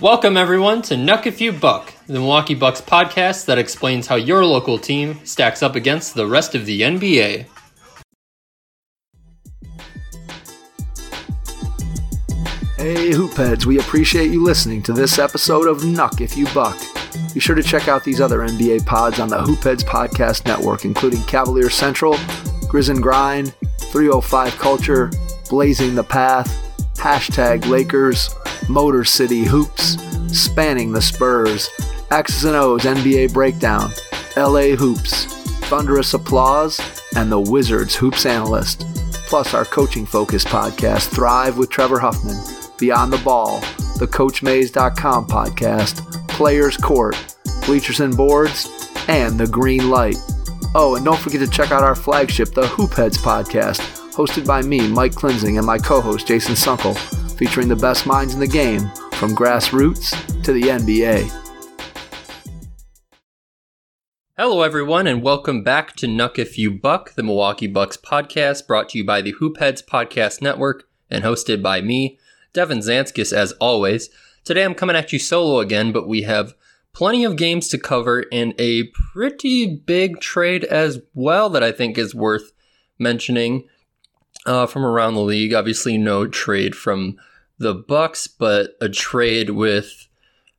Welcome, everyone, to Nuck If You Buck, the Milwaukee Bucks podcast that explains how your local team stacks up against the rest of the NBA. Hey, Hoopheads, we appreciate you listening to this episode of Nuck If You Buck. Be sure to check out these other NBA pods on the Hoopheads Podcast Network, including Cavalier Central, Grizz and Grind, 305 Culture, Blazing the Path, Hashtag Lakers, Motor City Hoops, Spanning the Spurs, X's and O's NBA Breakdown, LA Hoops, Thunderous Applause, and the Wizards Hoops Analyst. Plus our coaching focused podcast, Thrive with Trevor Huffman, Beyond the Ball, the CoachMaze.com podcast, Players Court, Bleachers and Boards, and The Green Light. Oh, and don't forget to check out our flagship, the Hoopheads podcast, hosted by me, Mike Klinzing, and my co host, Jason Sunkle, featuring the best minds in the game from grassroots to the NBA. Hello, everyone, and welcome back to Nuck If You Buck, the Milwaukee Bucks podcast, brought to you by the Hoopheads Podcast Network and hosted by me, Devin Zanskis, as always. Today I'm coming at you solo again, but we have plenty of games to cover and a pretty big trade as well that I think is worth mentioning uh, from around the league. Obviously, no trade from the Bucks, but a trade with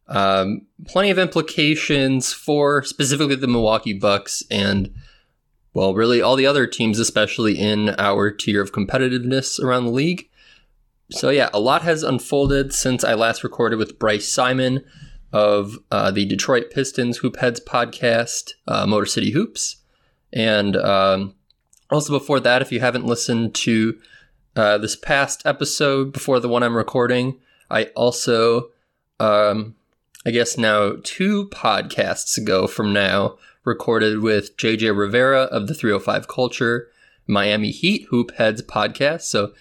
um, plenty of implications for specifically the Milwaukee Bucks and well, really all the other teams, especially in our tier of competitiveness around the league. So yeah, a lot has unfolded since I last recorded with Bryce Simon of uh, the Detroit Pistons Hoop Heads podcast, uh, Motor City Hoops, and um, also before that, if you haven't listened to uh, this past episode before the one I'm recording, I also, um, I guess now two podcasts ago from now, recorded with JJ Rivera of the 305 Culture Miami Heat Hoop Heads podcast. So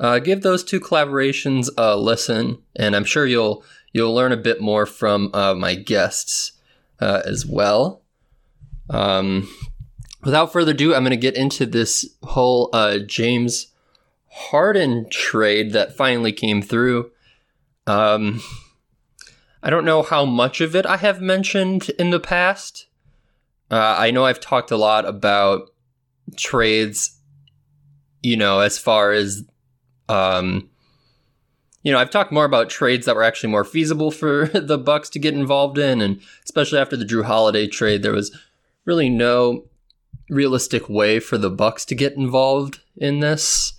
uh, give those two collaborations a listen, and I'm sure you'll you'll learn a bit more from uh, my guests uh, as well. Um, without further ado, I'm going to get into this whole uh, James Harden trade that finally came through. Um, I don't know how much of it I have mentioned in the past. Uh, I know I've talked a lot about trades, you know, as far as, um, you know, I've talked more about trades that were actually more feasible for the Bucks to get involved in, and especially after the Jrue Holiday trade, there was really no realistic way for the Bucks to get involved in this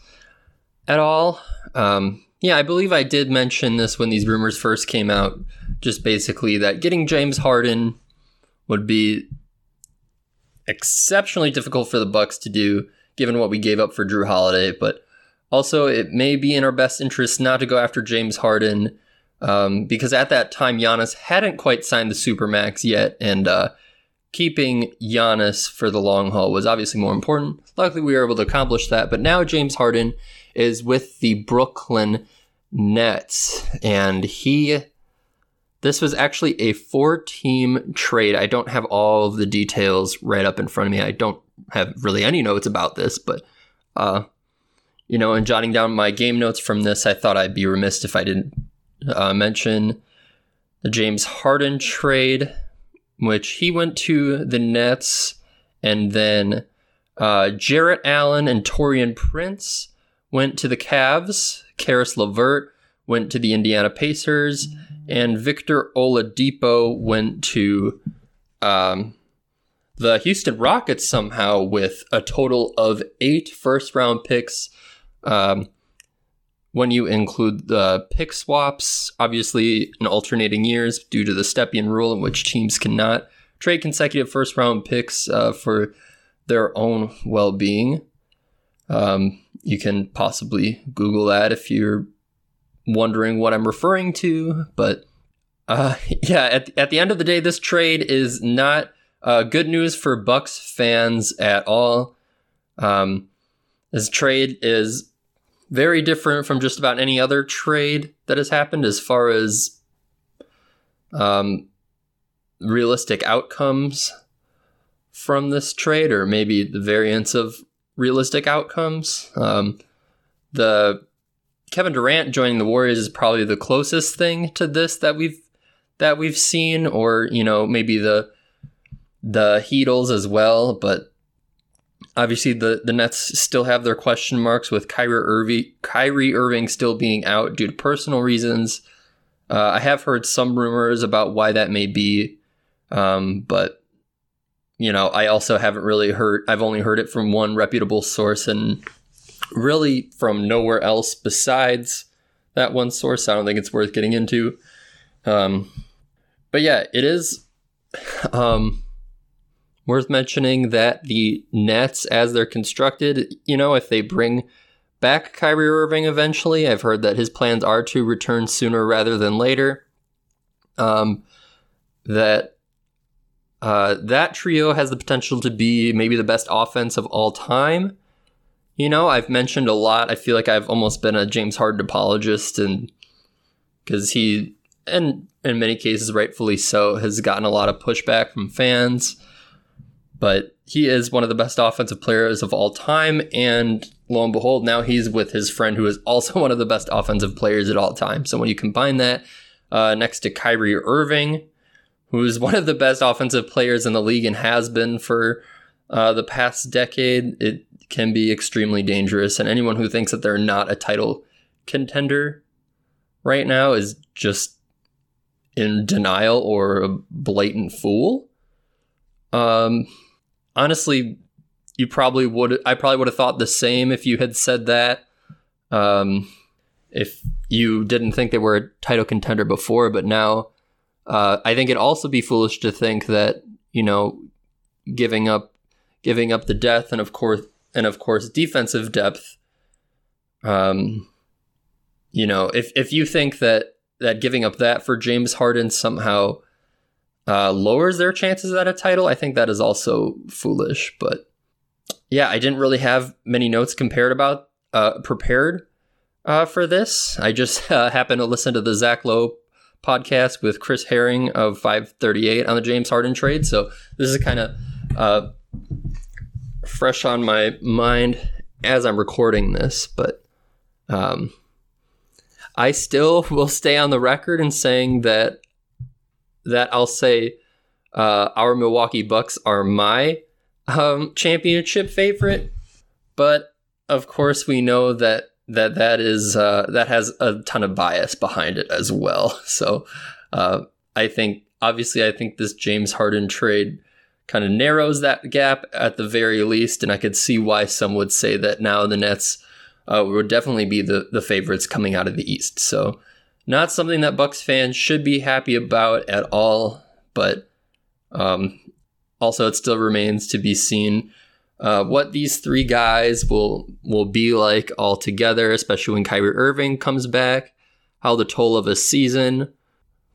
at all. Um, yeah, I believe I did mention this when these rumors first came out. Just basically that getting James Harden would be exceptionally difficult for the Bucks to do, given what we gave up for Jrue Holiday. But also, it may be in our best interest not to go after James Harden. Um, because at that time, Giannis hadn't quite signed the Supermax yet, and uh, keeping Giannis for the long haul was obviously more important. Luckily, we were able to accomplish that. But now James Harden is with the Brooklyn Nets, and he. This was actually a four team trade. I don't have all of the details right up in front of me. I don't have really any notes about this, but, uh, you know, in jotting down my game notes from this, I thought I'd be remiss if I didn't uh, mention the James Harden trade which he went to the Nets, and then uh, Jarrett Allen and Taurean Prince went to the Cavs. Caris LeVert went to the Indiana Pacers, and Victor Oladipo went to um, the Houston Rockets somehow with a total of eight first round picks. Um, when you include the pick swaps, obviously in alternating years due to the Stepien rule in which teams cannot trade consecutive first round picks uh, for their own well being. Um, you can possibly Google that if you're wondering what I'm referring to. But uh, yeah, at, at the end of the day, this trade is not uh, good news for Bucks fans at all. Um, this trade is very different from just about any other trade that has happened as far as um, realistic outcomes from this trade, or maybe the variance of realistic outcomes. Um, the Kevin Durant joining the Warriors is probably the closest thing to this that we've that we've seen, or you know maybe the the Heatles as well. But obviously the the Nets still have their question marks with Kyrie Irving Kyrie Irving still being out due to personal reasons. Uh, I have heard some rumors about why that may be, um, but you know I also haven't really heard. I've only heard it from one reputable source and really from nowhere else besides that one source. I don't think it's worth getting into. Um, but yeah, it is. Um, Worth mentioning that the Nets, as they're constructed, you know, if they bring back Kyrie Irving eventually, I've heard that his plans are to return sooner rather than later. Um, that uh, that trio has the potential to be maybe the best offense of all time. You know, I've mentioned a lot. I feel like I've almost been a James Harden apologist, and because he, and in many cases, rightfully so, has gotten a lot of pushback from fans but he is one of the best offensive players of all time. And lo and behold, now he's with his friend who is also one of the best offensive players at all time. So when you combine that uh, next to Kyrie Irving, who's one of the best offensive players in the league and has been for uh, the past decade, it can be extremely dangerous. And anyone who thinks that they're not a title contender right now is just in denial or a blatant fool. Um, honestly, you probably would. I probably would have thought the same if you had said that. Um, if you didn't think they were a title contender before, but now, uh, I think it'd also be foolish to think that you know, giving up, giving up the death, and of course, and of course, defensive depth. Um, you know, if if you think that that giving up that for James Harden somehow uh, lowers their chances at a title, I think that is also foolish. But yeah, I didn't really have many notes compared about uh, prepared uh, for this. I just uh, happened to listen to the Zach Lowe podcast with Chris Herring of 538 on the James Harden trade. So this is kind of uh, fresh on my mind as I'm recording this, but um, I still will stay on the record in saying that that I'll say uh, our Milwaukee Bucks are my um, championship favorite, but of course we know that that that is uh, that has a ton of bias behind it as well. So uh, I think obviously I think this James Harden trade kind of narrows that gap at the very least, and I could see why some would say that now the Nets uh, would definitely be the the favorites coming out of the East. So not something that Bucks fans should be happy about at all, but um, also it still remains to be seen uh, what these three guys will will be like all together, especially when Kyrie Irving comes back. How the toll of a season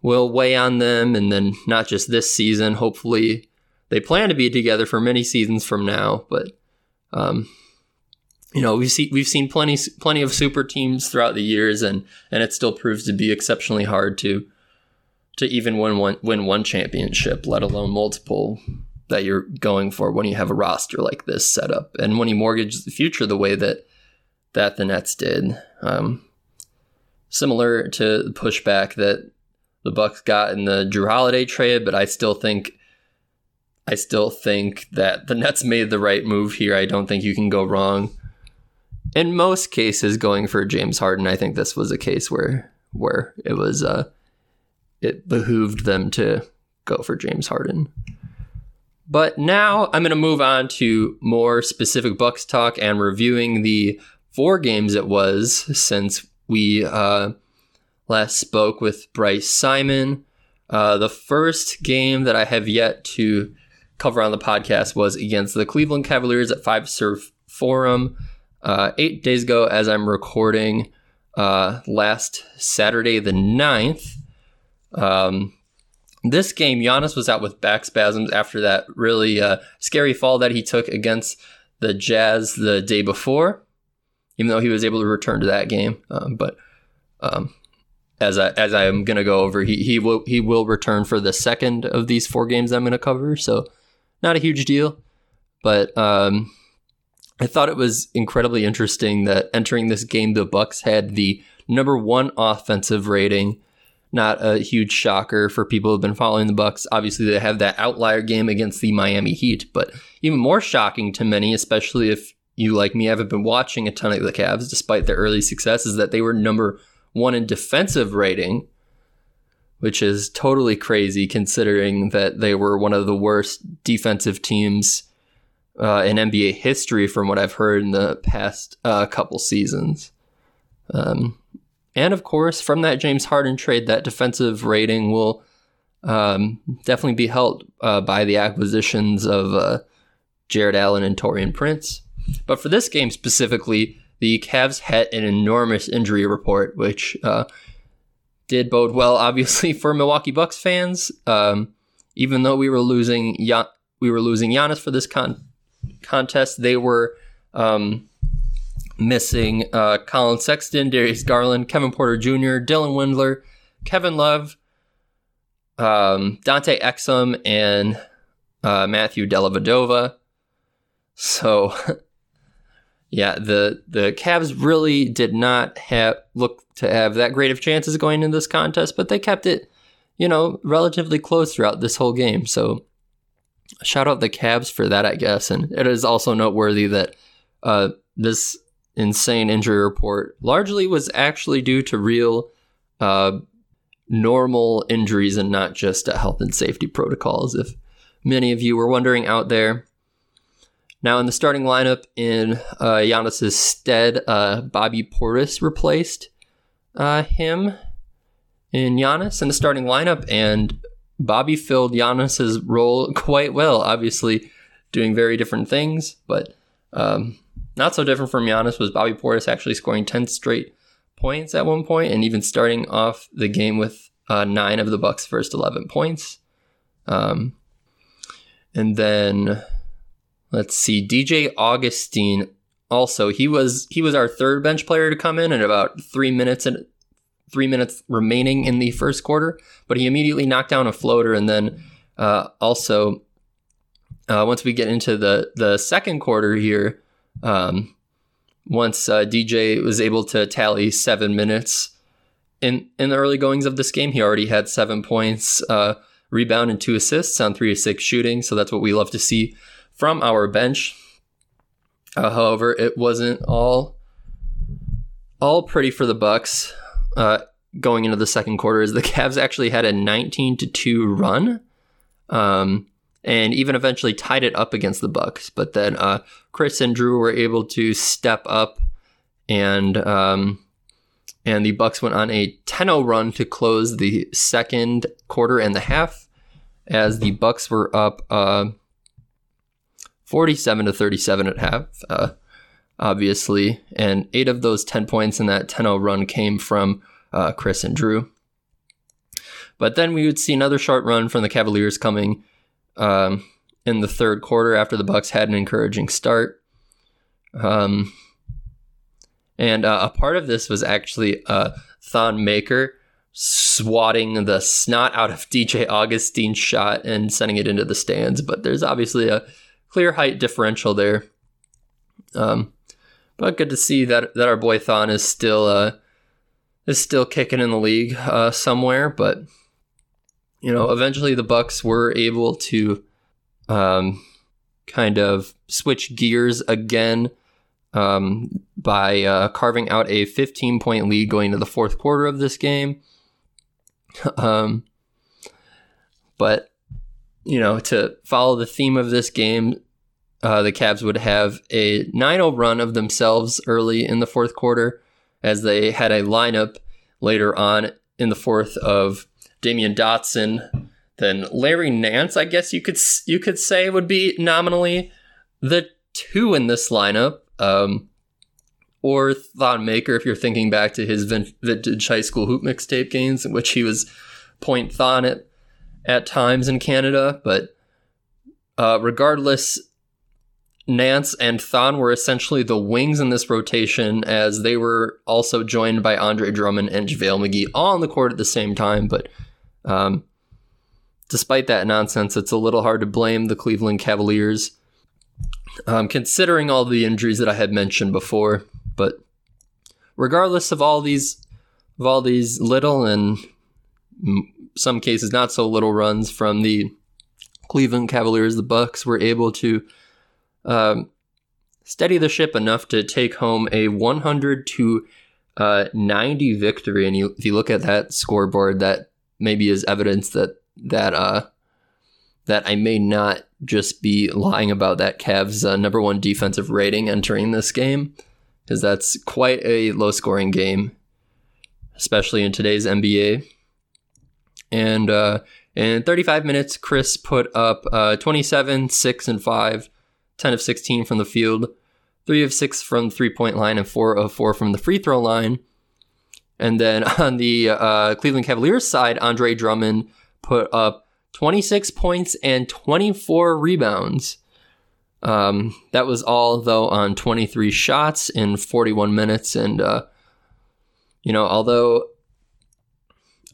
will weigh on them, and then not just this season. Hopefully, they plan to be together for many seasons from now. But um, you know we've seen we've seen plenty plenty of super teams throughout the years, and and it still proves to be exceptionally hard to to even win one win one championship, let alone multiple that you're going for when you have a roster like this set up, and when you mortgage the future the way that that the Nets did. Um, similar to the pushback that the Bucks got in the Jrue Holiday trade, but I still think I still think that the Nets made the right move here. I don't think you can go wrong in most cases going for James Harden, I think this was a case where where it was uh it behooved them to go for James Harden. But now I'm going to move on to more specific Bucks talk and reviewing the four games it was since we uh, last spoke with Bryce Simon. Uh, the first game that I have yet to cover on the podcast was against the Cleveland Cavaliers at Fiserv Forum uh, eight days ago as I'm recording uh, last Saturday the 9th. Um, this game, Giannis was out with back spasms after that really uh, scary fall that he took against the Jazz the day before, even though he was able to return to that game. Um, but um, as I as I'm gonna go over, he he will he will return for the second of these four games I'm gonna cover. So not a huge deal, but um, I thought it was incredibly interesting that entering this game, the Bucks had the number one offensive rating not a huge shocker for people who've been following the Bucks. Obviously, they have that outlier game against the Miami Heat, but even more shocking to many, especially if you like me haven't been watching a ton of the Cavs despite their early success, is that they were number one in defensive rating, which is totally crazy considering that they were one of the worst defensive teams uh, in NBA history, from what I've heard in the past uh, couple seasons. Um, and of course, from that James Harden trade, that defensive rating will um, definitely be helped uh, by the acquisitions of uh, Jarrett Allen and Taurean Prince. But for this game specifically, the Cavs had an enormous injury report, which uh, did bode well, obviously, for Milwaukee Bucks fans. Um, even though we were losing, ya- we were losing Giannis for this con- contest, they were um, missing uh, Collin Sexton, Darius Garland, Kevin Porter Jr., Dylan Windler, Kevin Love, um, Dante Exum, and uh, Matthew Dellavedova. So, yeah, the the Cavs really did not have look to have that great of chances going in this contest, but they kept it, you know, relatively close throughout this whole game. So, shout out the Cavs for that, I guess. And it is also noteworthy that uh, this insane injury report largely was actually due to real uh, normal injuries and not just health and safety protocols, if many of you were wondering out there. Now, in the starting lineup, in uh, Giannis's stead, uh, Bobby Portis replaced uh, him in Giannis in the starting lineup, and Bobby filled Giannis's role quite well. Obviously, doing very different things, but um, not so different from Giannis was Bobby Portis actually scoring 10 straight points at one point and even starting off the game with uh, nine of the Bucks' first 11 points. Um, and then let's see, DJ Augustin also he was he was our third bench player to come in at about three minutes and three minutes remaining in the first quarter, but he immediately knocked down a floater and then uh, also uh, once we get into the the second quarter here, um, once uh, DJ was able to tally seven minutes in in the early goings of this game, he already had seven points, uh, rebound, and two assists on three to six shooting. So that's what we love to see from our bench. Uh, however, it wasn't all all pretty for the Bucks uh, going into the second quarter. As the Cavs actually had a 19 to two run. Um, and even eventually tied it up against the Bucks. But then uh, Khris and Jrue were able to step up, and um, and the Bucks went on a 10-0 run to close the second quarter and the half, as the Bucks were up uh, 47 to 37 at half. Uh, obviously, and eight of those 10 points in that 10-0 run came from uh, Khris and Jrue. But then we would see another short run from the Cavaliers coming um, in the third quarter after the Bucks had an encouraging start. Um, and uh, a part of this was actually uh, Thon Maker swatting the snot out of DJ Augustin's shot and sending it into the stands. But there's obviously a clear height differential there. Um, but good to see that that our boy Thon is still uh, is still kicking in the league uh, somewhere. But you know, eventually the Bucks were able to um, kind of switch gears again um, by uh, carving out a 15 point lead going to the fourth quarter of this game. um, but, you know, to follow the theme of this game, uh, the Cavs would have a 9 0 run of themselves early in the fourth quarter as they had a lineup later on in the fourth of Damyean Dotson, then Larry Nance, I guess you could you could say would be nominally the two in this lineup, um, or Thon Maker if you're thinking back to his vintage high school hoop mixtape games in which he was point Thon at at times in Canada. But uh, regardless, Nance and Thon were essentially the wings in this rotation as they were also joined by Andre Drummond and JaVale McGee all on the court at the same time. But um, despite that nonsense, it's a little hard to blame the Cleveland Cavaliers, um, considering all the injuries that I had mentioned before. But regardless of all these, of all these little and some cases not so little runs from the Cleveland Cavaliers, the Bucks were able to um, steady the ship enough to take home a 100 to uh, 90 victory. And you, if you look at that scoreboard, that maybe is evidence that that uh, that I may not just be lying about that Cavs uh, number one defensive rating entering this game, because that's quite a low scoring game, especially in today's NBA. And uh, in 35 minutes, Khris put up uh, 27, 6, and 5, 10 of 16 from the field, 3 of 6 from the three point line, and 4 of 4 from the free throw line. And then on the uh, Cleveland Cavaliers side, Andre Drummond put up 26 points and 24 rebounds. Um, that was all, though, on 23 shots in 41 minutes. And, uh, you know, although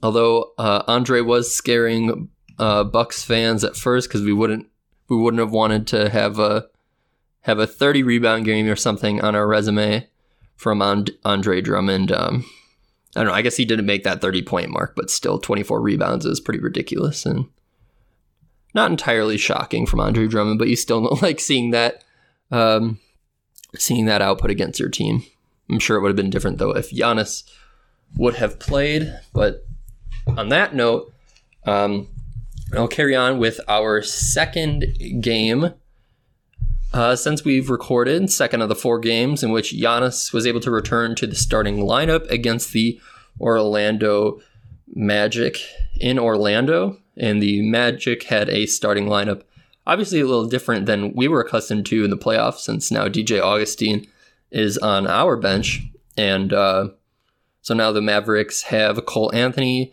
although uh, Andre was scaring uh, Bucks fans at first because we wouldn't we wouldn't have wanted to have a have a 30 rebound game or something on our resume from And- Andre Drummond. Um, I don't know. I guess he didn't make that 30 point mark, but still 24 rebounds is pretty ridiculous and not entirely shocking from Andre Drummond, but you still don't like seeing that um, seeing that output against your team. I'm sure it would have been different though if Giannis would have played, but on that note, um, I'll carry on with our second game. Uh, since we've recorded second of the four games in which Giannis was able to return to the starting lineup against the Orlando Magic in Orlando, and the Magic had a starting lineup obviously a little different than we were accustomed to in the playoffs, since now DJ Augustin is on our bench, and uh, so now the Mavericks have Cole Anthony,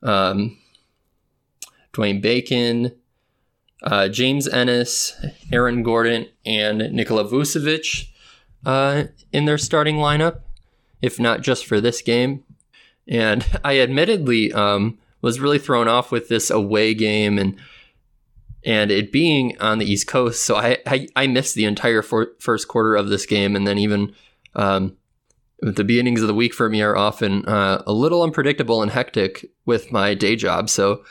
um, Dwayne Bacon, uh, James Ennis, Aaron Gordon, and Nikola Vucevic uh, in their starting lineup, if not just for this game. And I admittedly um, was really thrown off with this away game and and it being on the East Coast. So I I, I missed the entire for, first quarter of this game, and then even um, the beginnings of the week for me are often uh, a little unpredictable and hectic with my day job. So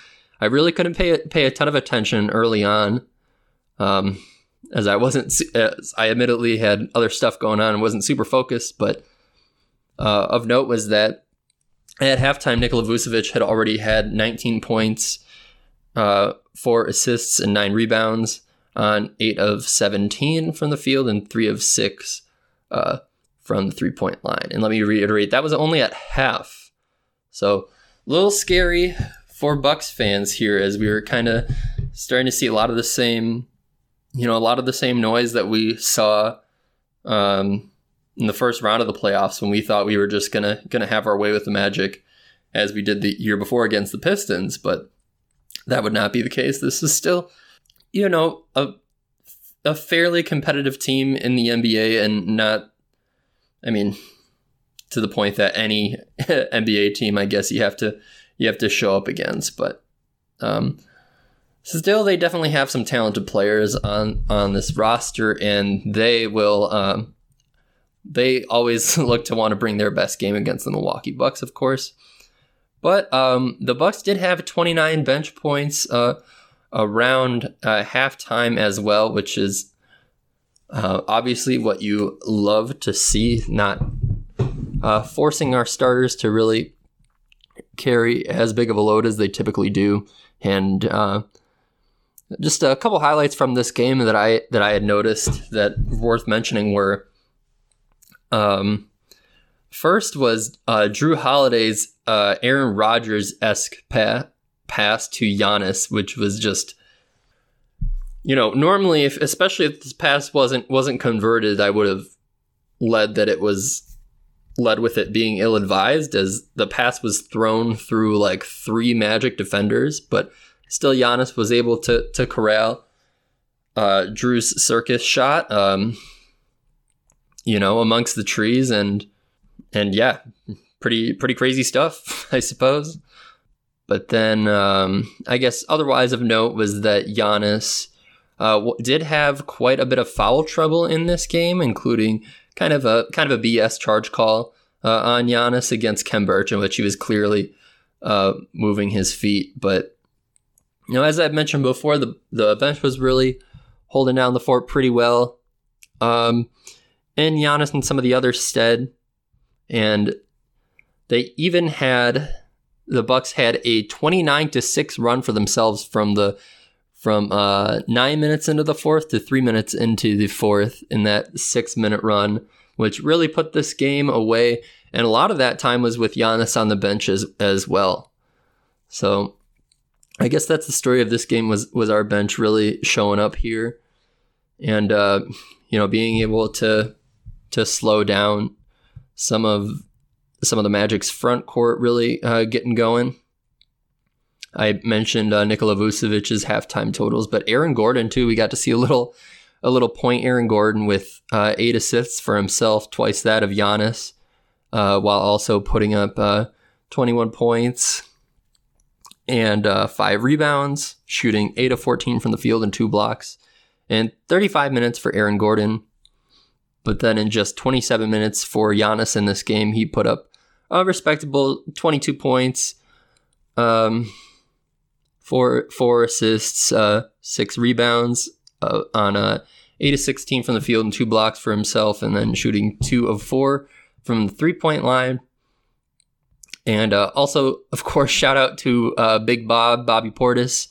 I really couldn't pay pay a ton of attention early on, um, as I wasn't. As I admittedly had other stuff going on and wasn't super focused. But uh, of note was that at halftime, Nikola Vucevic had already had 19 points, uh, four assists, and nine rebounds on eight of 17 from the field and three of six uh, from the three point line. And let me reiterate, that was only at half. So a little scary for Bucks fans here as we were kind of starting to see a lot of the same, you know, a lot of the same noise that we saw um, in the first round of the playoffs when we thought we were just gonna gonna have our way with the Magic as we did the year before against the Pistons, but that would not be the case. This is still, you know, a a fairly competitive team in the NBA and not I mean, to the point that any NBA team, I guess you have to you have to show up against. But um, still, they definitely have some talented players on on this roster, and they will. Um, they always look to want to bring their best game against the Milwaukee Bucks, of course. But um, the Bucks did have 29 bench points uh, around uh, halftime as well, which is uh, obviously, what you love to see, not uh, forcing our starters to really carry as big of a load as they typically do. And uh, just a couple highlights from this game that I that I had noticed that worth mentioning were. Um, first was uh, Jrue Holiday's uh, Aaron Rodgers esque pa- pass to Giannis, which was just you know, normally, if especially if this pass wasn't wasn't converted, I would have led that it was led with it being ill advised, as the pass was thrown through like three Magic defenders, but still Giannis was able to to corral uh, Jrue's circus shot, um, you know, amongst the trees, and and yeah, pretty pretty crazy stuff, I suppose. But then, um, I guess otherwise of note was that Giannis uh, did have quite a bit of foul trouble in this game, including kind of a kind of a BS charge call uh, on Giannis against Birch, in which he was clearly uh, moving his feet. But you know, as I mentioned before, the the bench was really holding down the fort pretty well. Um, and Giannis and some of the others stead, and they even had the Bucks had a 29 to 6 run for themselves from the from uh, nine minutes into the fourth to three minutes into the fourth in that six minute run, which really put this game away. And a lot of that time was with Giannis on the bench as, as well. So I guess that's the story of this game was was our bench really showing up here, and uh, you know being able to to slow down some of some of the Magic's front court really uh, getting going. I mentioned uh, Nikola Vucevic's halftime totals, but Aaron Gordon too. We got to see a little, a little point. Aaron Gordon with uh, eight assists for himself, twice that of Giannis, uh, while also putting up uh, 21 points and uh, five rebounds, shooting eight of 14 from the field and two blocks, and 35 minutes for Aaron Gordon. But then in just 27 minutes for Giannis in this game, he put up a respectable 22 points. Um, four four assists, uh, six rebounds uh, on a eight of sixteen from the field and two blocks for himself, and then shooting two of four from the three point line. And uh, also, of course, shout out to uh, Big Bob, Bobby Portis,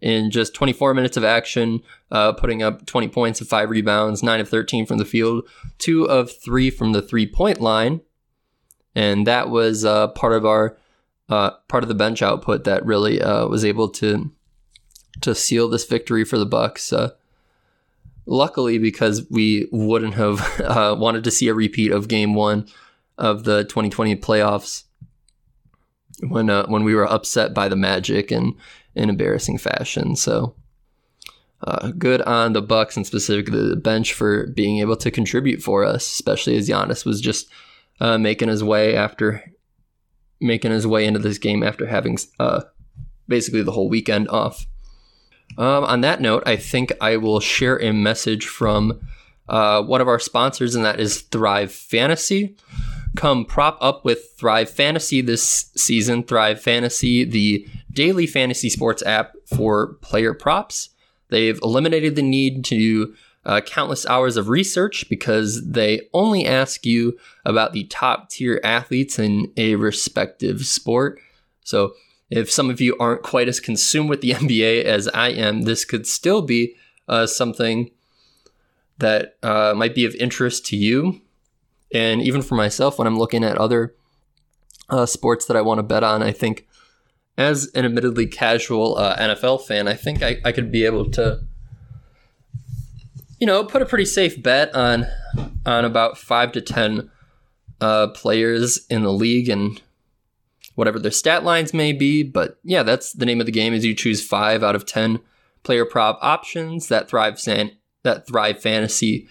in just 24 minutes of action, uh, putting up 20 points and five rebounds, nine of 13 from the field, two of three from the three point line. And that was uh, part of our uh, part of the bench output that really uh, was able to to seal this victory for the Bucks. Uh, luckily, because we wouldn't have uh, wanted to see a repeat of Game One of the 2020 playoffs when uh, when we were upset by the Magic in in embarrassing fashion. So. Uh, good on the Bucks and specifically the bench for being able to contribute for us, especially as Giannis was just making his way after making his way into this game after having uh, basically the whole weekend off. Um, on that note, I think I will share a message from uh, one of our sponsors, and that is Thrive Fantasy. Come prop up with Thrive Fantasy this season. Thrive Fantasy, the daily fantasy sports app for player props. They've eliminated the need to uh, countless hours of research because they only ask you about the top tier athletes in a respective sport. So, if some of you aren't quite as consumed with the NBA as I am, this could still be uh, something that uh, might be of interest to you. And even for myself, when I'm looking at other uh, sports that I want to bet on, I think as an admittedly casual uh, NFL fan, I think I, I could be able to you know, put a pretty safe bet on on about five to ten uh, players in the league and whatever their stat lines may be. But yeah, that's the name of the game. Is you choose five out of ten player prop options that Thrive San- that Thrive Fantasy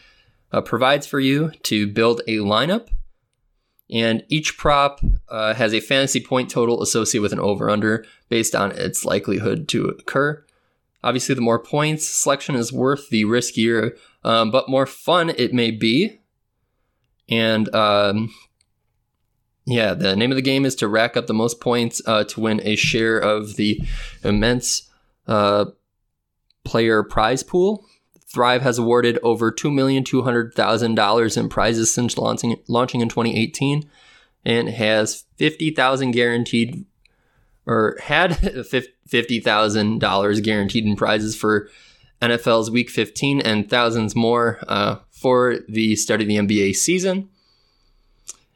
uh, provides for you to build a lineup. And each prop uh, has a fantasy point total associated with an over under based on its likelihood to occur. Obviously, the more points selection is worth, the riskier, um, but more fun it may be. And um, yeah, the name of the game is to rack up the most points uh, to win a share of the immense uh, player prize pool. Thrive has awarded over $2,200,000 in prizes since launching, launching in 2018 and has 50,000 guaranteed or had $50,000 guaranteed in prizes for NFL's Week 15 and thousands more uh, for the start of the NBA season.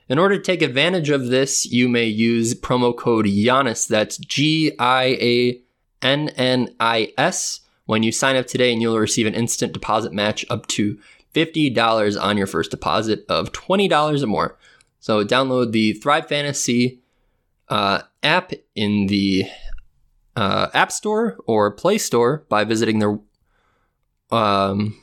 In order to take advantage of this, you may use promo code Giannis. That's G I A N N I S when you sign up today, and you'll receive an instant deposit match up to $50 on your first deposit of $20 or more. So download the Thrive Fantasy uh, app in the uh, App Store or Play Store by visiting their. Um,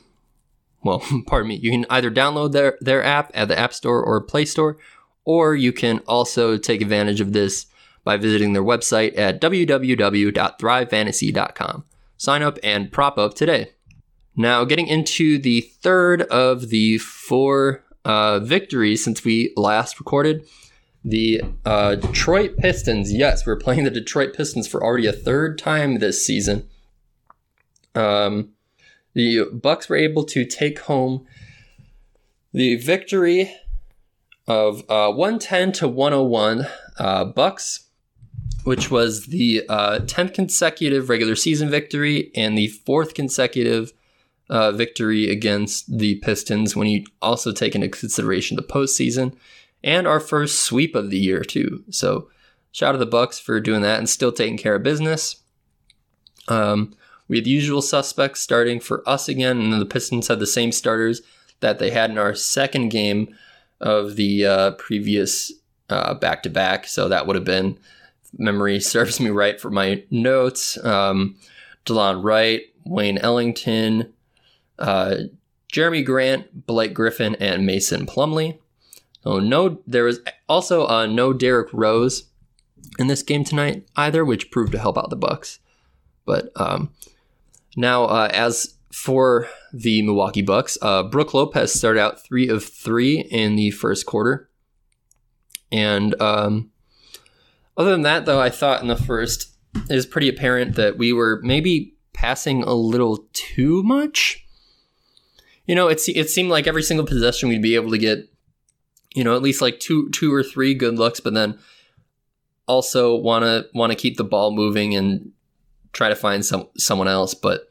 well, pardon me. You can either download their, their app at the App Store or Play Store, or you can also take advantage of this by visiting their website at www.thrivefantasy.com. Sign up and prop up today. Now, getting into the third of the four uh, victories since we last recorded, The uh, Detroit Pistons, yes, we're playing the Detroit Pistons for already a third time this season. Um, the Bucks were able to take home the victory of uh, 110 to 101 uh, Bucks, which was the uh, 10th consecutive regular season victory and the fourth consecutive uh, victory against the Pistons when you also take into consideration the postseason and our first sweep of the year too. So shout out to the Bucks for doing that and still taking care of business. Um, we had the usual suspects starting for us again, and the Pistons had the same starters that they had in our second game of the uh, previous back to back. So that would have been memory serves me right for my notes. Um, Delon Wright, Wayne Ellington, uh, Jerami Grant, Blake Griffin, and Mason Plumlee. So no, there was also uh, no Derrick Rose in this game tonight either, which proved to help out the Bucks. But um, now, uh, as for the Milwaukee Bucks, uh, Brook Lopez started out three of three in the first quarter, and um, other than that, though, I thought in the first it was pretty apparent that we were maybe passing a little too much you know, it it seemed like every single possession we'd be able to get, you know, at least like two two or three good looks, but then also want to want to keep the ball moving and try to find some someone else. But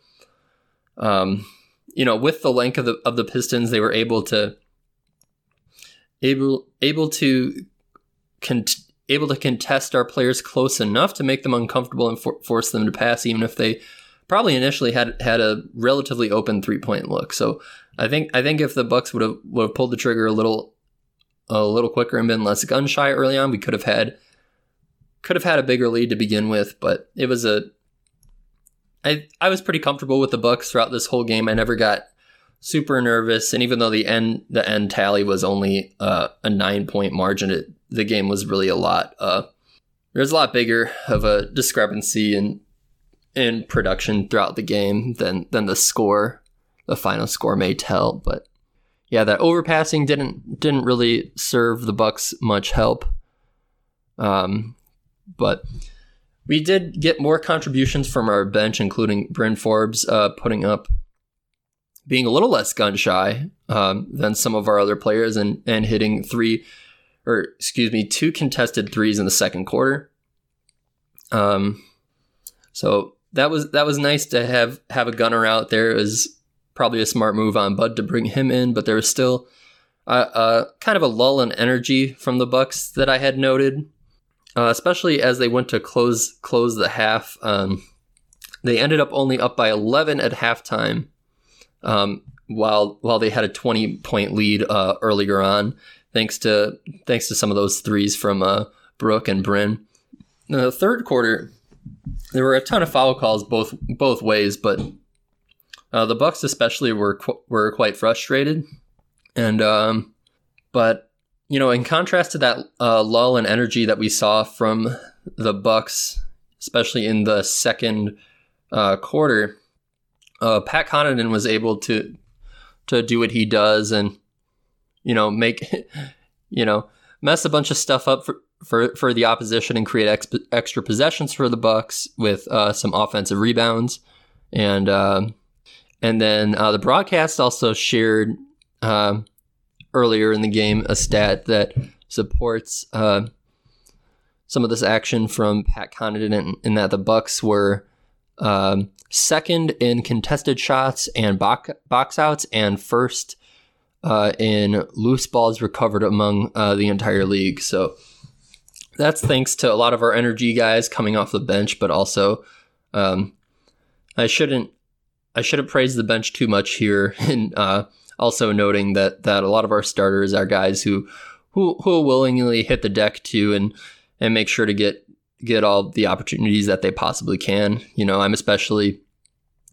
um, you know, with the length of the of the Pistons, they were able to able able to con- able to contest our players close enough to make them uncomfortable and for- force them to pass, even if they probably initially had had a relatively open three point look. So I think I think if the Bucks would have would have pulled the trigger a little a little quicker and been less gun shy early on, we could have had could have had a bigger lead to begin with. But it was a I I was pretty comfortable with the Bucks throughout this whole game. I never got super nervous, and even though the end the end tally was only uh, a nine point margin, it, the game was really a lot. Uh, there's a lot bigger of a discrepancy in in production throughout the game than than the score the final score may tell. But yeah, that overpassing didn't didn't really serve the Bucks much help. Um, but we did get more contributions from our bench, including Bryn Forbes uh, putting up being a little less gun shy um, than some of our other players and and hitting three or excuse me two contested threes in the second quarter. Um, so that was that was nice to have have a gunner out there. It was probably a smart move on Bud to bring him in, but there was still a kind of a lull in energy from the Bucks that I had noted, uh, especially as they went to close close the half. Um, they ended up only up by 11 at halftime, um, while while they had a 20 point lead uh, earlier on, thanks to thanks to some of those threes from uh, Brook and Bryn. In the third quarter, there were a ton of foul calls both both ways, but uh, the Bucks especially were qu- were quite frustrated, and um, but you know, in contrast to that uh, lull in energy that we saw from the Bucks, especially in the second uh, quarter, uh, Pat Connaughton was able to to do what he does and you know make you know mess a bunch of stuff up for for, for the opposition and create ex- extra possessions for the Bucks with uh, some offensive rebounds and um, and then uh, the broadcast also shared uh, earlier in the game a stat that supports uh, some of this action from Pat Connaughton, in, in that the Bucks were um, second in contested shots and box, box outs, and first uh, in loose balls recovered among uh, the entire league. So that's thanks to a lot of our energy guys coming off the bench, but also um, I shouldn't I shouldn't praise the bench too much here, and uh, also noting that that a lot of our starters are guys who who who will willingly hit the deck too, and and make sure to get get all the opportunities that they possibly can. You know, I'm especially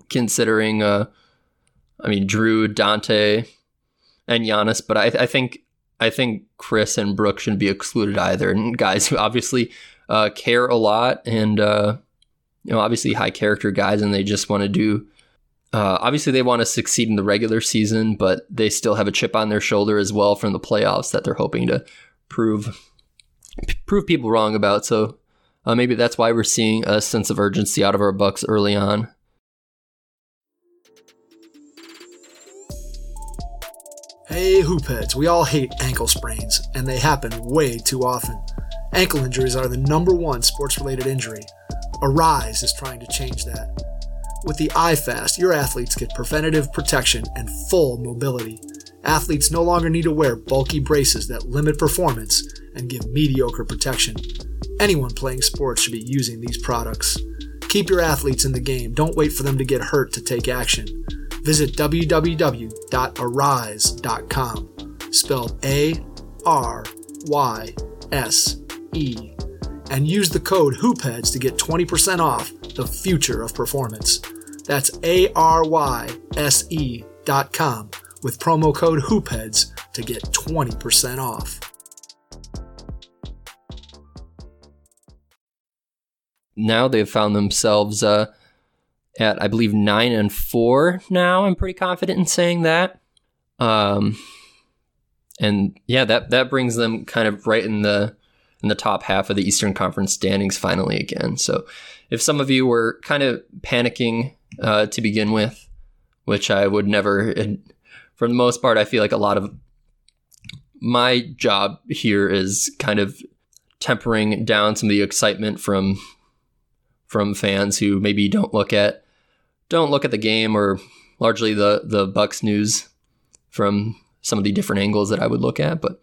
considering, uh, I mean, Jrue, Donte, and Giannis, but I, I think I think Khris and Brook shouldn't be excluded either, and guys who obviously uh, care a lot and uh, you know obviously high character guys, and they just want to do uh, obviously, they want to succeed in the regular season, but they still have a chip on their shoulder as well from the playoffs that they're hoping to prove prove people wrong about. So uh, maybe that's why we're seeing a sense of urgency out of our Bucks early on. Hey, hoopheads, we all hate ankle sprains, and they happen way too often. Ankle injuries are the number one sports related injury. Arise is trying to change that. With the iFast, your athletes get preventative protection and full mobility. Athletes no longer need to wear bulky braces that limit performance and give mediocre protection. Anyone playing sports should be using these products. Keep your athletes in the game. Don't wait for them to get hurt to take action. Visit www.aryse.com, spelled A R Y S E, and use the code HoopHeads to get 20% off the future of performance. That's A R Y S E dot com with promo code HoopHeads to get 20% off. Now they've found themselves uh, at, I believe, nine and four now. I'm pretty confident in saying that. Um, and yeah, that that brings them kind of right in the in the top half of the Eastern Conference standings finally again. So, if some of you were kind of panicking uh, to begin with, which I would never, for the most part, I feel like a lot of my job here is kind of tempering down some of the excitement from from fans who maybe don't look at don't look at the game or largely the the Bucks news from some of the different angles that I would look at. But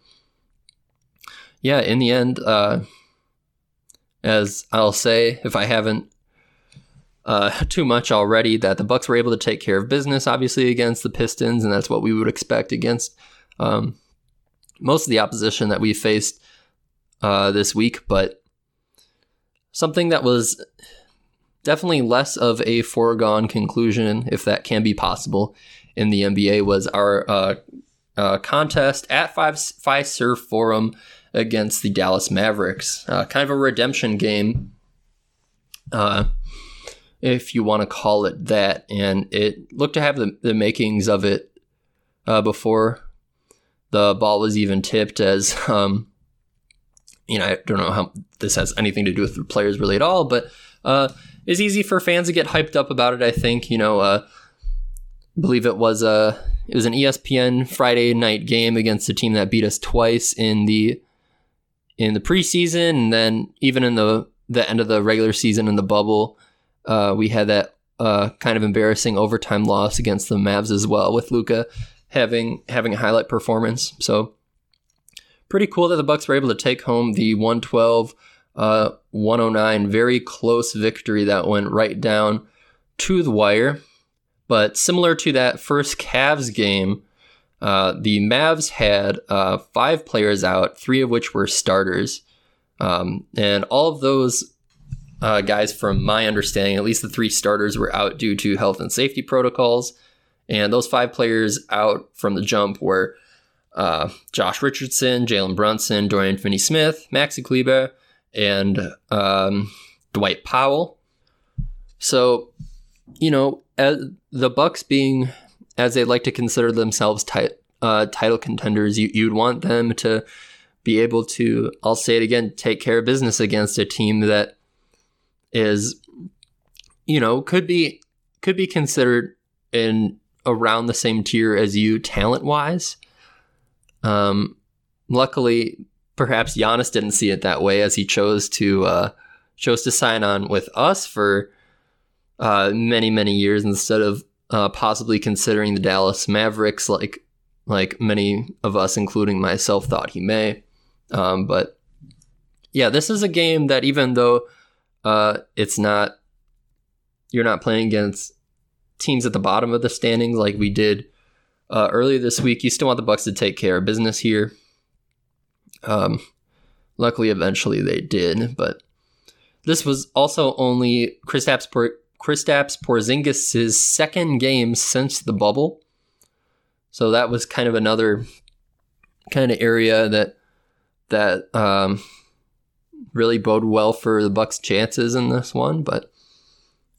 yeah, in the end, uh, as I'll say, if I haven't uh, too much already, that the Bucks were able to take care of business, obviously against the Pistons, and that's what we would expect against um, most of the opposition that we faced uh, this week. But something that was definitely less of a foregone conclusion, if that can be possible, in the NBA was our uh, uh, contest at Five Fiserv Forum against the Dallas Mavericks. Uh, kind of a redemption game, uh, if you want to call it that. And it looked to have the, the makings of it uh, before the ball was even tipped, as um, you know, I don't know how this has anything to do with the players really at all, but uh, it's easy for fans to get hyped up about it. I think you know, uh, I believe it was a it was an ESPN Friday night game against a team that beat us twice in the in the preseason, and then even in the the end of the regular season in the bubble, uh, we had that uh, kind of embarrassing overtime loss against the Mavs as well, with Luka having having a highlight performance. So pretty cool that the Bucks were able to take home the 112 uh, 109. Very close victory that went right down to the wire. But similar to that first Cavs game, uh, the Mavs had uh, five players out, three of which were starters. Um, and all of those uh, guys, from my understanding, at least the three starters were out due to health and safety protocols. And those five players out from the jump were uh, Josh Richardson, Jalen Brunson, Dorian Finney Smith, Maxi Kleber, and um, Dwight Powell. So, you know, the Bucks being as they like to consider themselves uh, title contenders, you, you'd want them to be able to, I'll say it again, take care of business against a team that is, you know, could be could be considered in around the same tier as you talent wise. Um, luckily, perhaps Giannis didn't see it that way as he chose to uh, chose to sign on with us for uh, many many years instead of uh, possibly considering the Dallas Mavericks like like many of us, including myself, thought he may. Um, but yeah, this is a game that even though uh, it's not you're not playing against teams at the bottom of the standings like we did uh, earlier this week, you still want the Bucks to take care of business here. Um, luckily, eventually they did, but this was also only Kristaps, Por- Kristaps Porzingis' second game since the bubble. So that was kind of another kind of area that that um, really bode well for the Bucks' chances in this one. But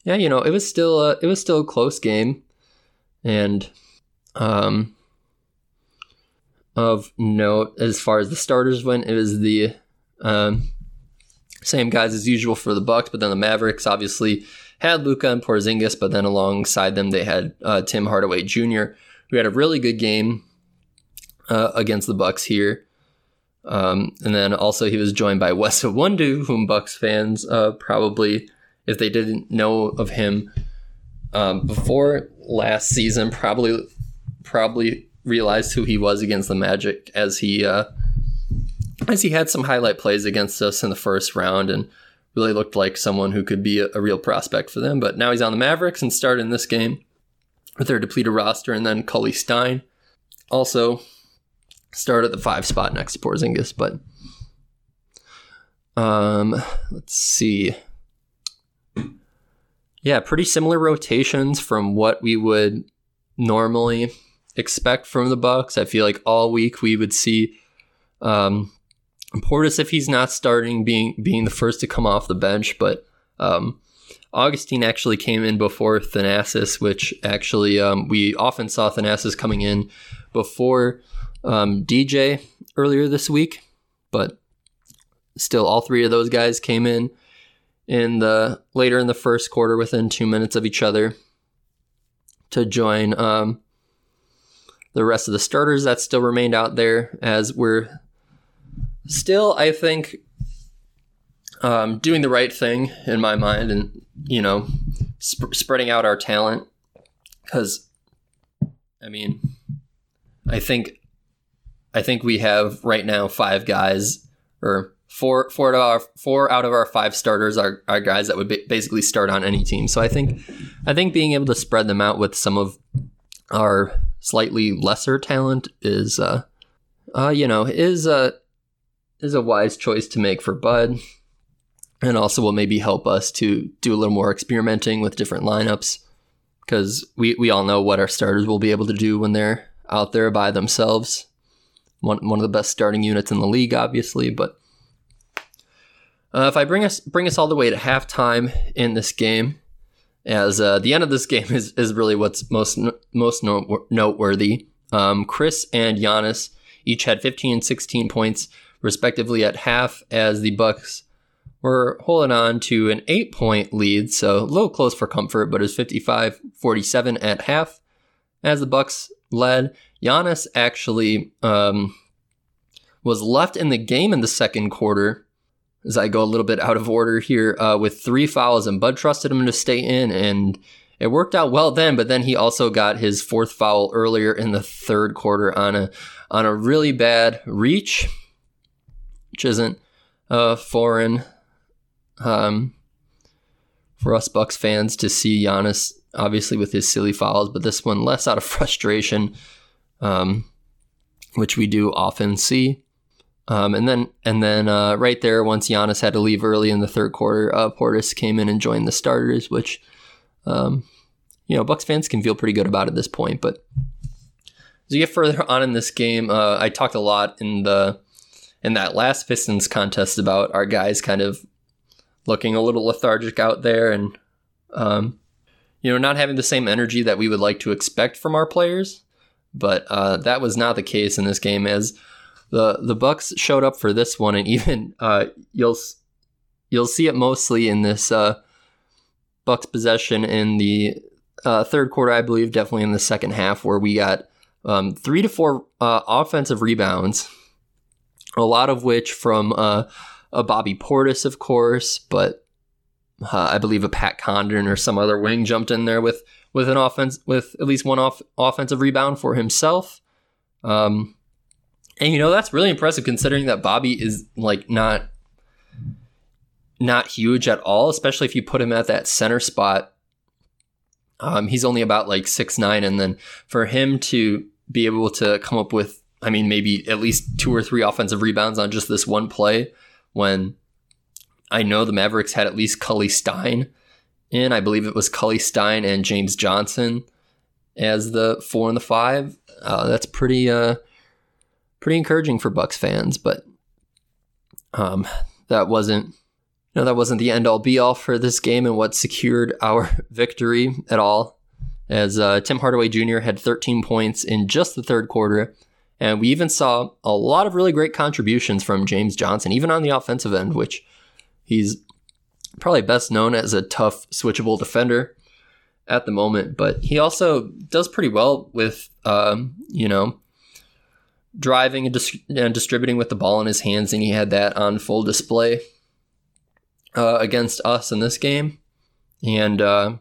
yeah, you know, it was still a, it was still a close game, and um, of note as far as the starters went. It was the um, Same guys as usual for the Bucks, but then the Mavericks obviously had Luka and Porzingis, but then alongside them they had uh, Tim Hardaway Jr., who had a really good game uh, against the Bucks here. Um, and then also he was joined by Wes Iwundu, whom Bucks fans uh, probably, if they didn't know of him um, before last season, probably probably realized who he was against the Magic as he uh, as he had some highlight plays against us in the first round and really looked like someone who could be a, a real prospect for them. But now he's on the Mavericks and started in this game with their depleted roster, and then Cauley-Stein also start at the five spot next to Porzingis. But um, let's see. Yeah, pretty similar rotations from what we would normally expect from the Bucks. I feel like all week we would see um, Portis if he's not starting being being the first to come off the bench, but um, Augustin actually came in before Thanasis, which actually um, we often saw Thanasis coming in before um, DJ earlier this week, but still, all three of those guys came in in the later in the first quarter within two minutes of each other to join um, the rest of the starters that still remained out there as we're still, I think, um, doing the right thing in my mind and, you know, sp- spreading out our talent. Because, I mean, I think I think we have right now five guys or four four out of our four out of our five starters are, are guys that would basically start on any team. So I think I think being able to spread them out with some of our slightly lesser talent is uh, uh you know is a is a wise choice to make for Bud, and also will maybe help us to do a little more experimenting with different lineups because we we all know what our starters will be able to do when they're out there by themselves one one of the best starting units in the league, obviously. But uh, if I bring us bring us all the way to halftime in this game, as uh, the end of this game is is really what's most most noteworthy. Um, Khris and Giannis each had 15 and 16 points respectively at half, as the Bucks were holding on to an eight point lead, so a little close for comfort, but it's 55 47 at half as the Bucks led. Giannis actually um, was left in the game in the second quarter. As I go a little bit out of order here, uh, with three fouls, and Bud trusted him to stay in, and it worked out well then. But then he also got his fourth foul earlier in the third quarter on a on a really bad reach, which isn't uh, foreign um, for us Bucks fans to see Giannis obviously with his silly fouls, but this one less out of frustration, um, which we do often see. Um, and then and then uh, right there, once Giannis had to leave early in the third quarter, uh, Portis came in and joined the starters, which um, you know Bucks fans can feel pretty good about at this point. But as you get further on in this game, uh, I talked a lot in the in that last Pistons contest about our guys kind of looking a little lethargic out there and um, you know, not having the same energy that we would like to expect from our players. But uh, that was not the case in this game, as the the Bucks showed up for this one, and even uh, you'll you'll see it mostly in this uh, Bucks possession in the uh, third quarter, I believe, definitely in the second half, where we got um, three to four uh, offensive rebounds, a lot of which from uh, a Bobby Portis, of course, but uh, I believe a Pat Connaughton or some other wing jumped in there with with an offense with at least one off offensive rebound for himself. Um, and you know that's really impressive considering that Bobby is like not not huge at all, especially if you put him at that center spot. Um, he's only about like six nine, and then for him to be able to come up with, I mean, maybe at least two or three offensive rebounds on just this one play when I know the Mavericks had at least Cauley-Stein in. I believe it was Cauley-Stein and James Johnson as the four and the five. Uh, that's pretty uh, pretty encouraging for Bucks fans, but um, that wasn't know that wasn't the end all be all for this game and what secured our victory at all. As uh, Tim Hardaway Jr. had 13 points in just the third quarter, and we even saw a lot of really great contributions from James Johnson, even on the offensive end, which He's probably best known as a tough switchable defender at the moment, but he also does pretty well with, um, you know, driving and, dis- and, distributing with the ball in his hands, and he had that on full display uh, against us in this game. And uh,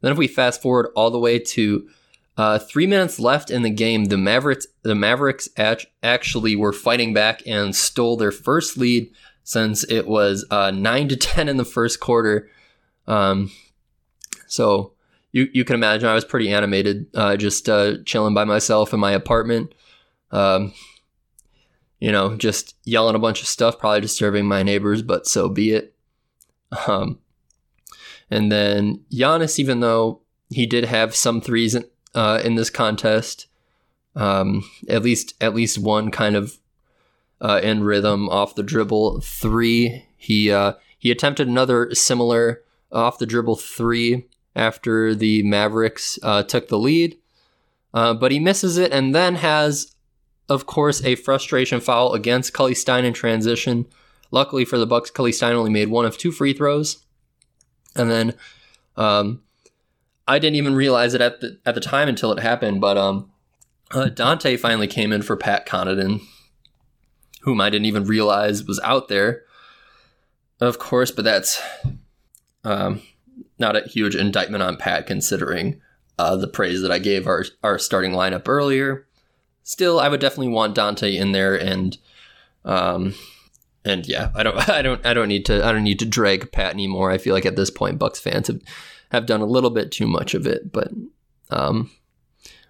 then if we fast forward all the way to uh, three minutes left in the game, the Mavericks the Mavericks actually were fighting back and stole their first lead since it was uh, nine to ten in the first quarter. Um, so you you can imagine I was pretty animated, uh, just uh, chilling by myself in my apartment. Um, you know, just yelling a bunch of stuff, probably disturbing my neighbors, but so be it. Um, and then Giannis, even though he did have some threes in, uh, in this contest, um, at least at least one kind of uh, in rhythm off the dribble three. He uh, he attempted another similar off the dribble three after the Mavericks uh, took the lead, uh, but he misses it and then has, of course, a frustration foul against Cauley-Stein in transition. Luckily for the Bucks, Cauley-Stein only made one of two free throws, and then um, I didn't even realize it at the at the time until it happened. But um, uh, Donte finally came in for Pat Connaughton, whom I didn't even realize was out there. Of course, but that's um, not a huge indictment on Pat, considering uh, the praise that I gave our our starting lineup earlier. Still, I would definitely want Donte in there, and um, and yeah, I don't, I don't, I don't need to, I don't need to drag Pat anymore. I feel like at this point, Bucks fans have have done a little bit too much of it, but um,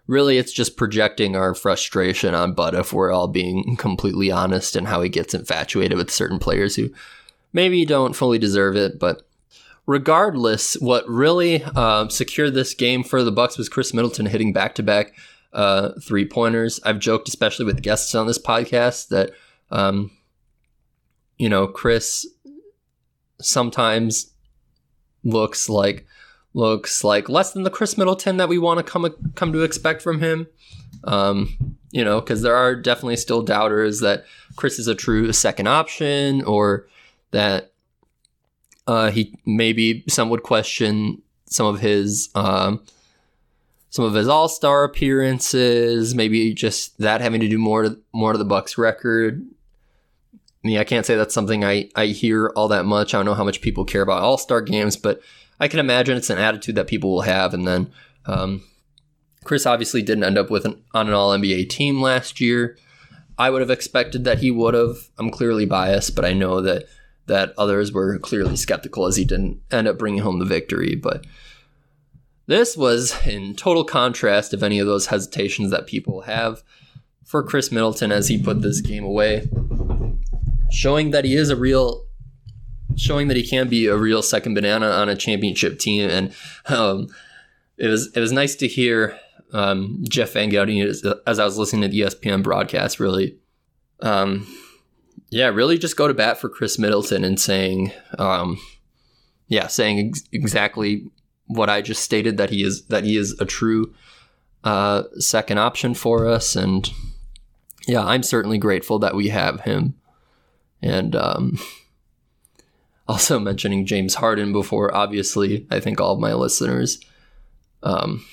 really, it's just projecting our frustration on Bud if we're all being completely honest and how he gets infatuated with certain players who maybe don't fully deserve it, but. Regardless, what really uh, secured this game for the Bucks was Khris Middleton hitting back-to-back uh, three pointers. I've joked, especially with guests on this podcast, that um, you know, Khris sometimes looks like looks like less than the Khris Middleton that we want to come come to expect from him. Um, you know, because there are definitely still doubters that Khris is a true second option, or that uh, he maybe some would question some of his um, some of his All Star appearances, maybe just that having to do more to more to the Bucks record me, I can't say that's something I, I hear all that much. I don't know how much people care about All Star games, but I can imagine it's an attitude that people will have. And then um, Khris obviously didn't end up with an, on an All NBA team last year. I would have expected that he would have. I'm clearly biased, but I know that that others were clearly skeptical as he didn't end up bringing home the victory. But this was in total contrast of any of those hesitations that people have for Khris Middleton as he put this game away showing that he is a real showing that he can be a real second banana on a championship team. And um, it was it was nice to hear um, Jeff Van Gundy as, as, I was listening to the ESPN broadcast really um, yeah really just go to bat for Khris Middleton and saying um, yeah saying ex- exactly what I just stated that he is that he is a true uh, second option for us. And yeah I'm certainly grateful that we have him. And um, also mentioning James Harden before, obviously, I think all of my listeners um,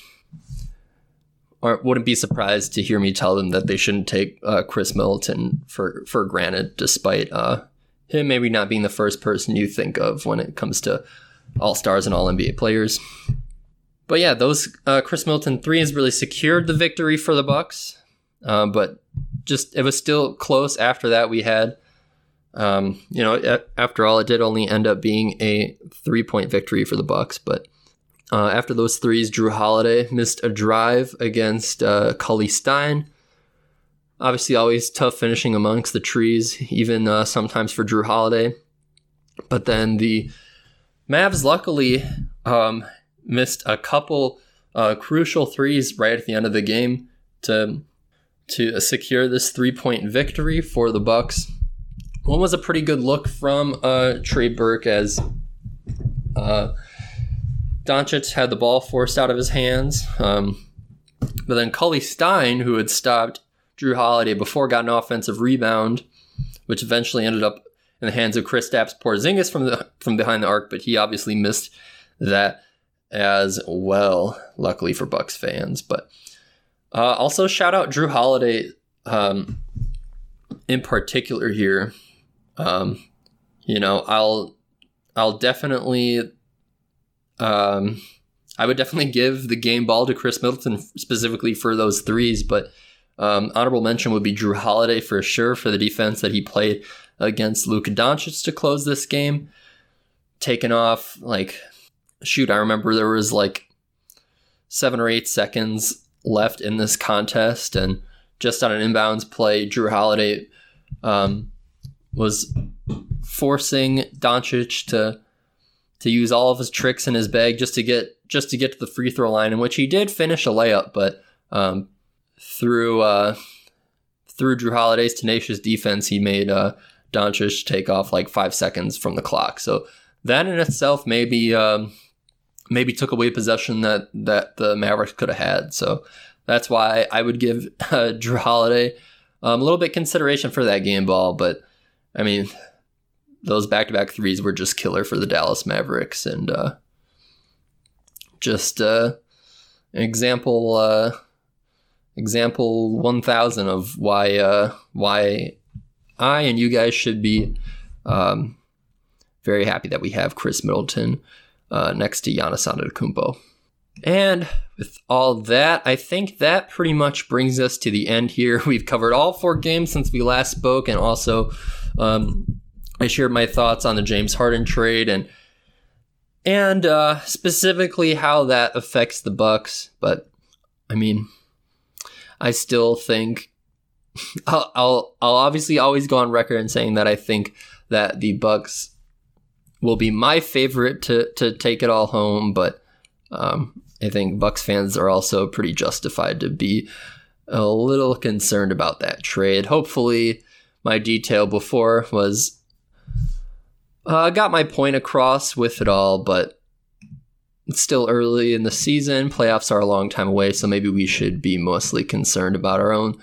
wouldn't be surprised to hear me tell them that they shouldn't take uh, Khris Middleton for, for granted, despite uh, him maybe not being the first person you think of when it comes to all stars and all NBA players. But yeah, those uh, Khris Middleton threes really secured the victory for the Bucks. Uh, but just it was still close after that. We had um, you know, after all, it did only end up being a three point victory for the Bucks. But uh, after those threes, Jrue Holiday missed a drive against uh, Cauley-Stein. Obviously, always tough finishing amongst the trees, even uh, sometimes for Jrue Holiday. But then the Mavs luckily um, missed a couple uh, crucial threes right at the end of the game to to secure this three point victory for the Bucks. One was a pretty good look from uh, Trey Burke as uh, Doncic had the ball forced out of his hands. Um, but then Cauley-Stein, who had stopped Jrue Holiday before, got an offensive rebound, which eventually ended up in the hands of Kristaps Porzingis from the from behind the arc, but he obviously missed that as well. Luckily for Bucks fans, but uh, also shout out Jrue Holiday um, in particular here. Um, you know, I'll I'll definitely um, I would definitely give the game ball to Khris Middleton specifically for those threes, but um, honorable mention would be Jrue Holiday for sure for the defense that he played against Luka Doncic to close this game. Taken off like shoot, I remember there was like seven or eight seconds left in this contest, and just on an inbounds play, Jrue Holiday um, was forcing Doncic to to use all of his tricks in his bag just to get just to get to the free throw line, in which he did finish a layup, but um, through uh, through Jrue Holiday's tenacious defense, he made uh, Doncic take off like five seconds from the clock. So that in itself maybe um, maybe took away possession that that the Mavericks could have had. So that's why I would give uh, Jrue Holiday um, a little bit consideration for that game ball. But I mean, those back to back threes were just killer for the Dallas Mavericks, and uh, just uh, an example uh, example one thousand of why uh, why I and you guys should be um, very happy that we have Khris Middleton uh, next to Giannis Antetokounmpo. And with all that, I think that pretty much brings us to the end here. We've covered all four games since we last spoke, and also um, I shared my thoughts on the James Harden trade and and uh, specifically how that affects the Bucks. But I mean, I still think I'll, I'll I'll obviously always go on record in saying that I think that the Bucks will be my favorite to to take it all home, but um, I think Bucks fans are also pretty justified to be a little concerned about that trade. Hopefully, my detail before was uh, got my point across with it all, but it's still early in the season. Playoffs are a long time away, so maybe we should be mostly concerned about our own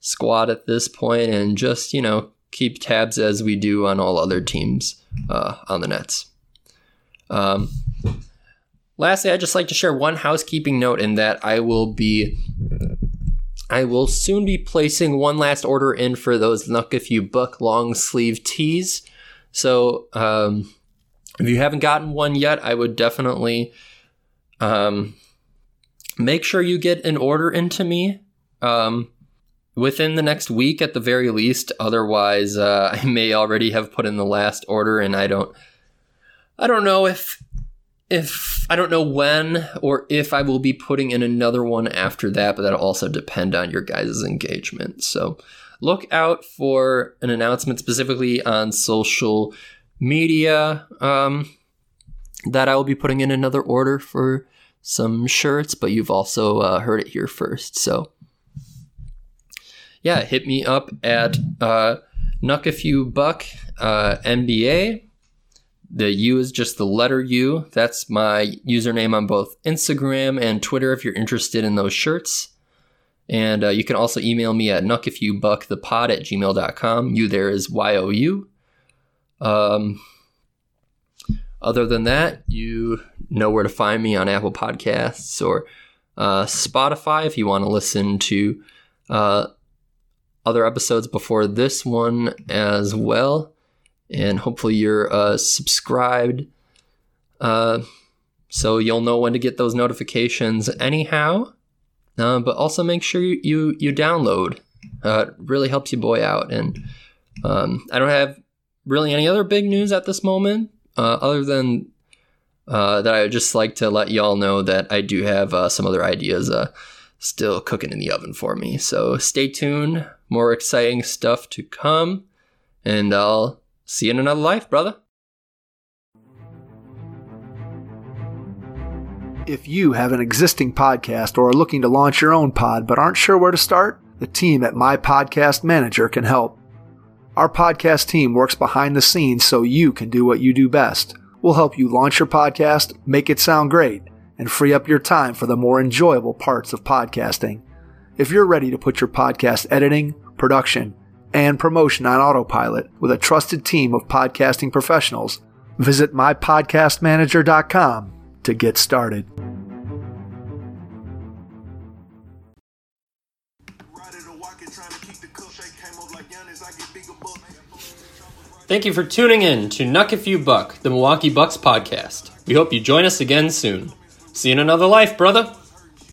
squad at this point and just, you know, keep tabs as we do on all other teams uh, on the Nets. Um, lastly, I'd just like to share one housekeeping note in that I will be. I will soon be placing one last order in for those Nuck If You Buck long sleeve tees. So um, if you haven't gotten one yet, I would definitely um, make sure you get an order into me um, within the next week at the very least. Otherwise, uh, I may already have put in the last order, and I don't. I don't know if if I don't know when or if I will be putting in another one after that, but that'll also depend on your guys' engagement. So look out for an announcement specifically on social media um, that I will be putting in another order for some shirts, but you've also uh, heard it here first. So, yeah, hit me up at uh, Nuck If You Buck uh, NBA. The U is just the letter U. That's my username on both Instagram and Twitter if you're interested in those shirts. And uh, you can also email me at nuckifyoubuckthepod at gmail.com. You there is Y-O-U. Um, other than that, you know where to find me on Apple Podcasts or uh, Spotify if you want to listen to uh, other episodes before this one as well. And hopefully you're uh, subscribed uh, so you'll know when to get those notifications anyhow. Uh, but also make sure you you, you download. Uh, it really helps you boy out. And um, I don't have really any other big news at this moment, uh, other than uh, that I would just like to let y'all know that I do have some other ideas still cooking in the oven for me. So stay tuned. More exciting stuff to come. And I'll see you in another life, brother. If you have an existing podcast or are looking to launch your own pod but aren't sure where to start, the team at My Podcast Manager can help. Our podcast team works behind the scenes so you can do what you do best. We'll help you launch your podcast, make it sound great, and free up your time for the more enjoyable parts of podcasting. If you're ready to put your podcast editing, production, and promotion on autopilot with a trusted team of podcasting professionals, visit mypodcastmanager.com to get started. Thank you for tuning in to Nuck If You Buck, the Milwaukee Bucks podcast. We hope you join us again soon. See you in another life, brother.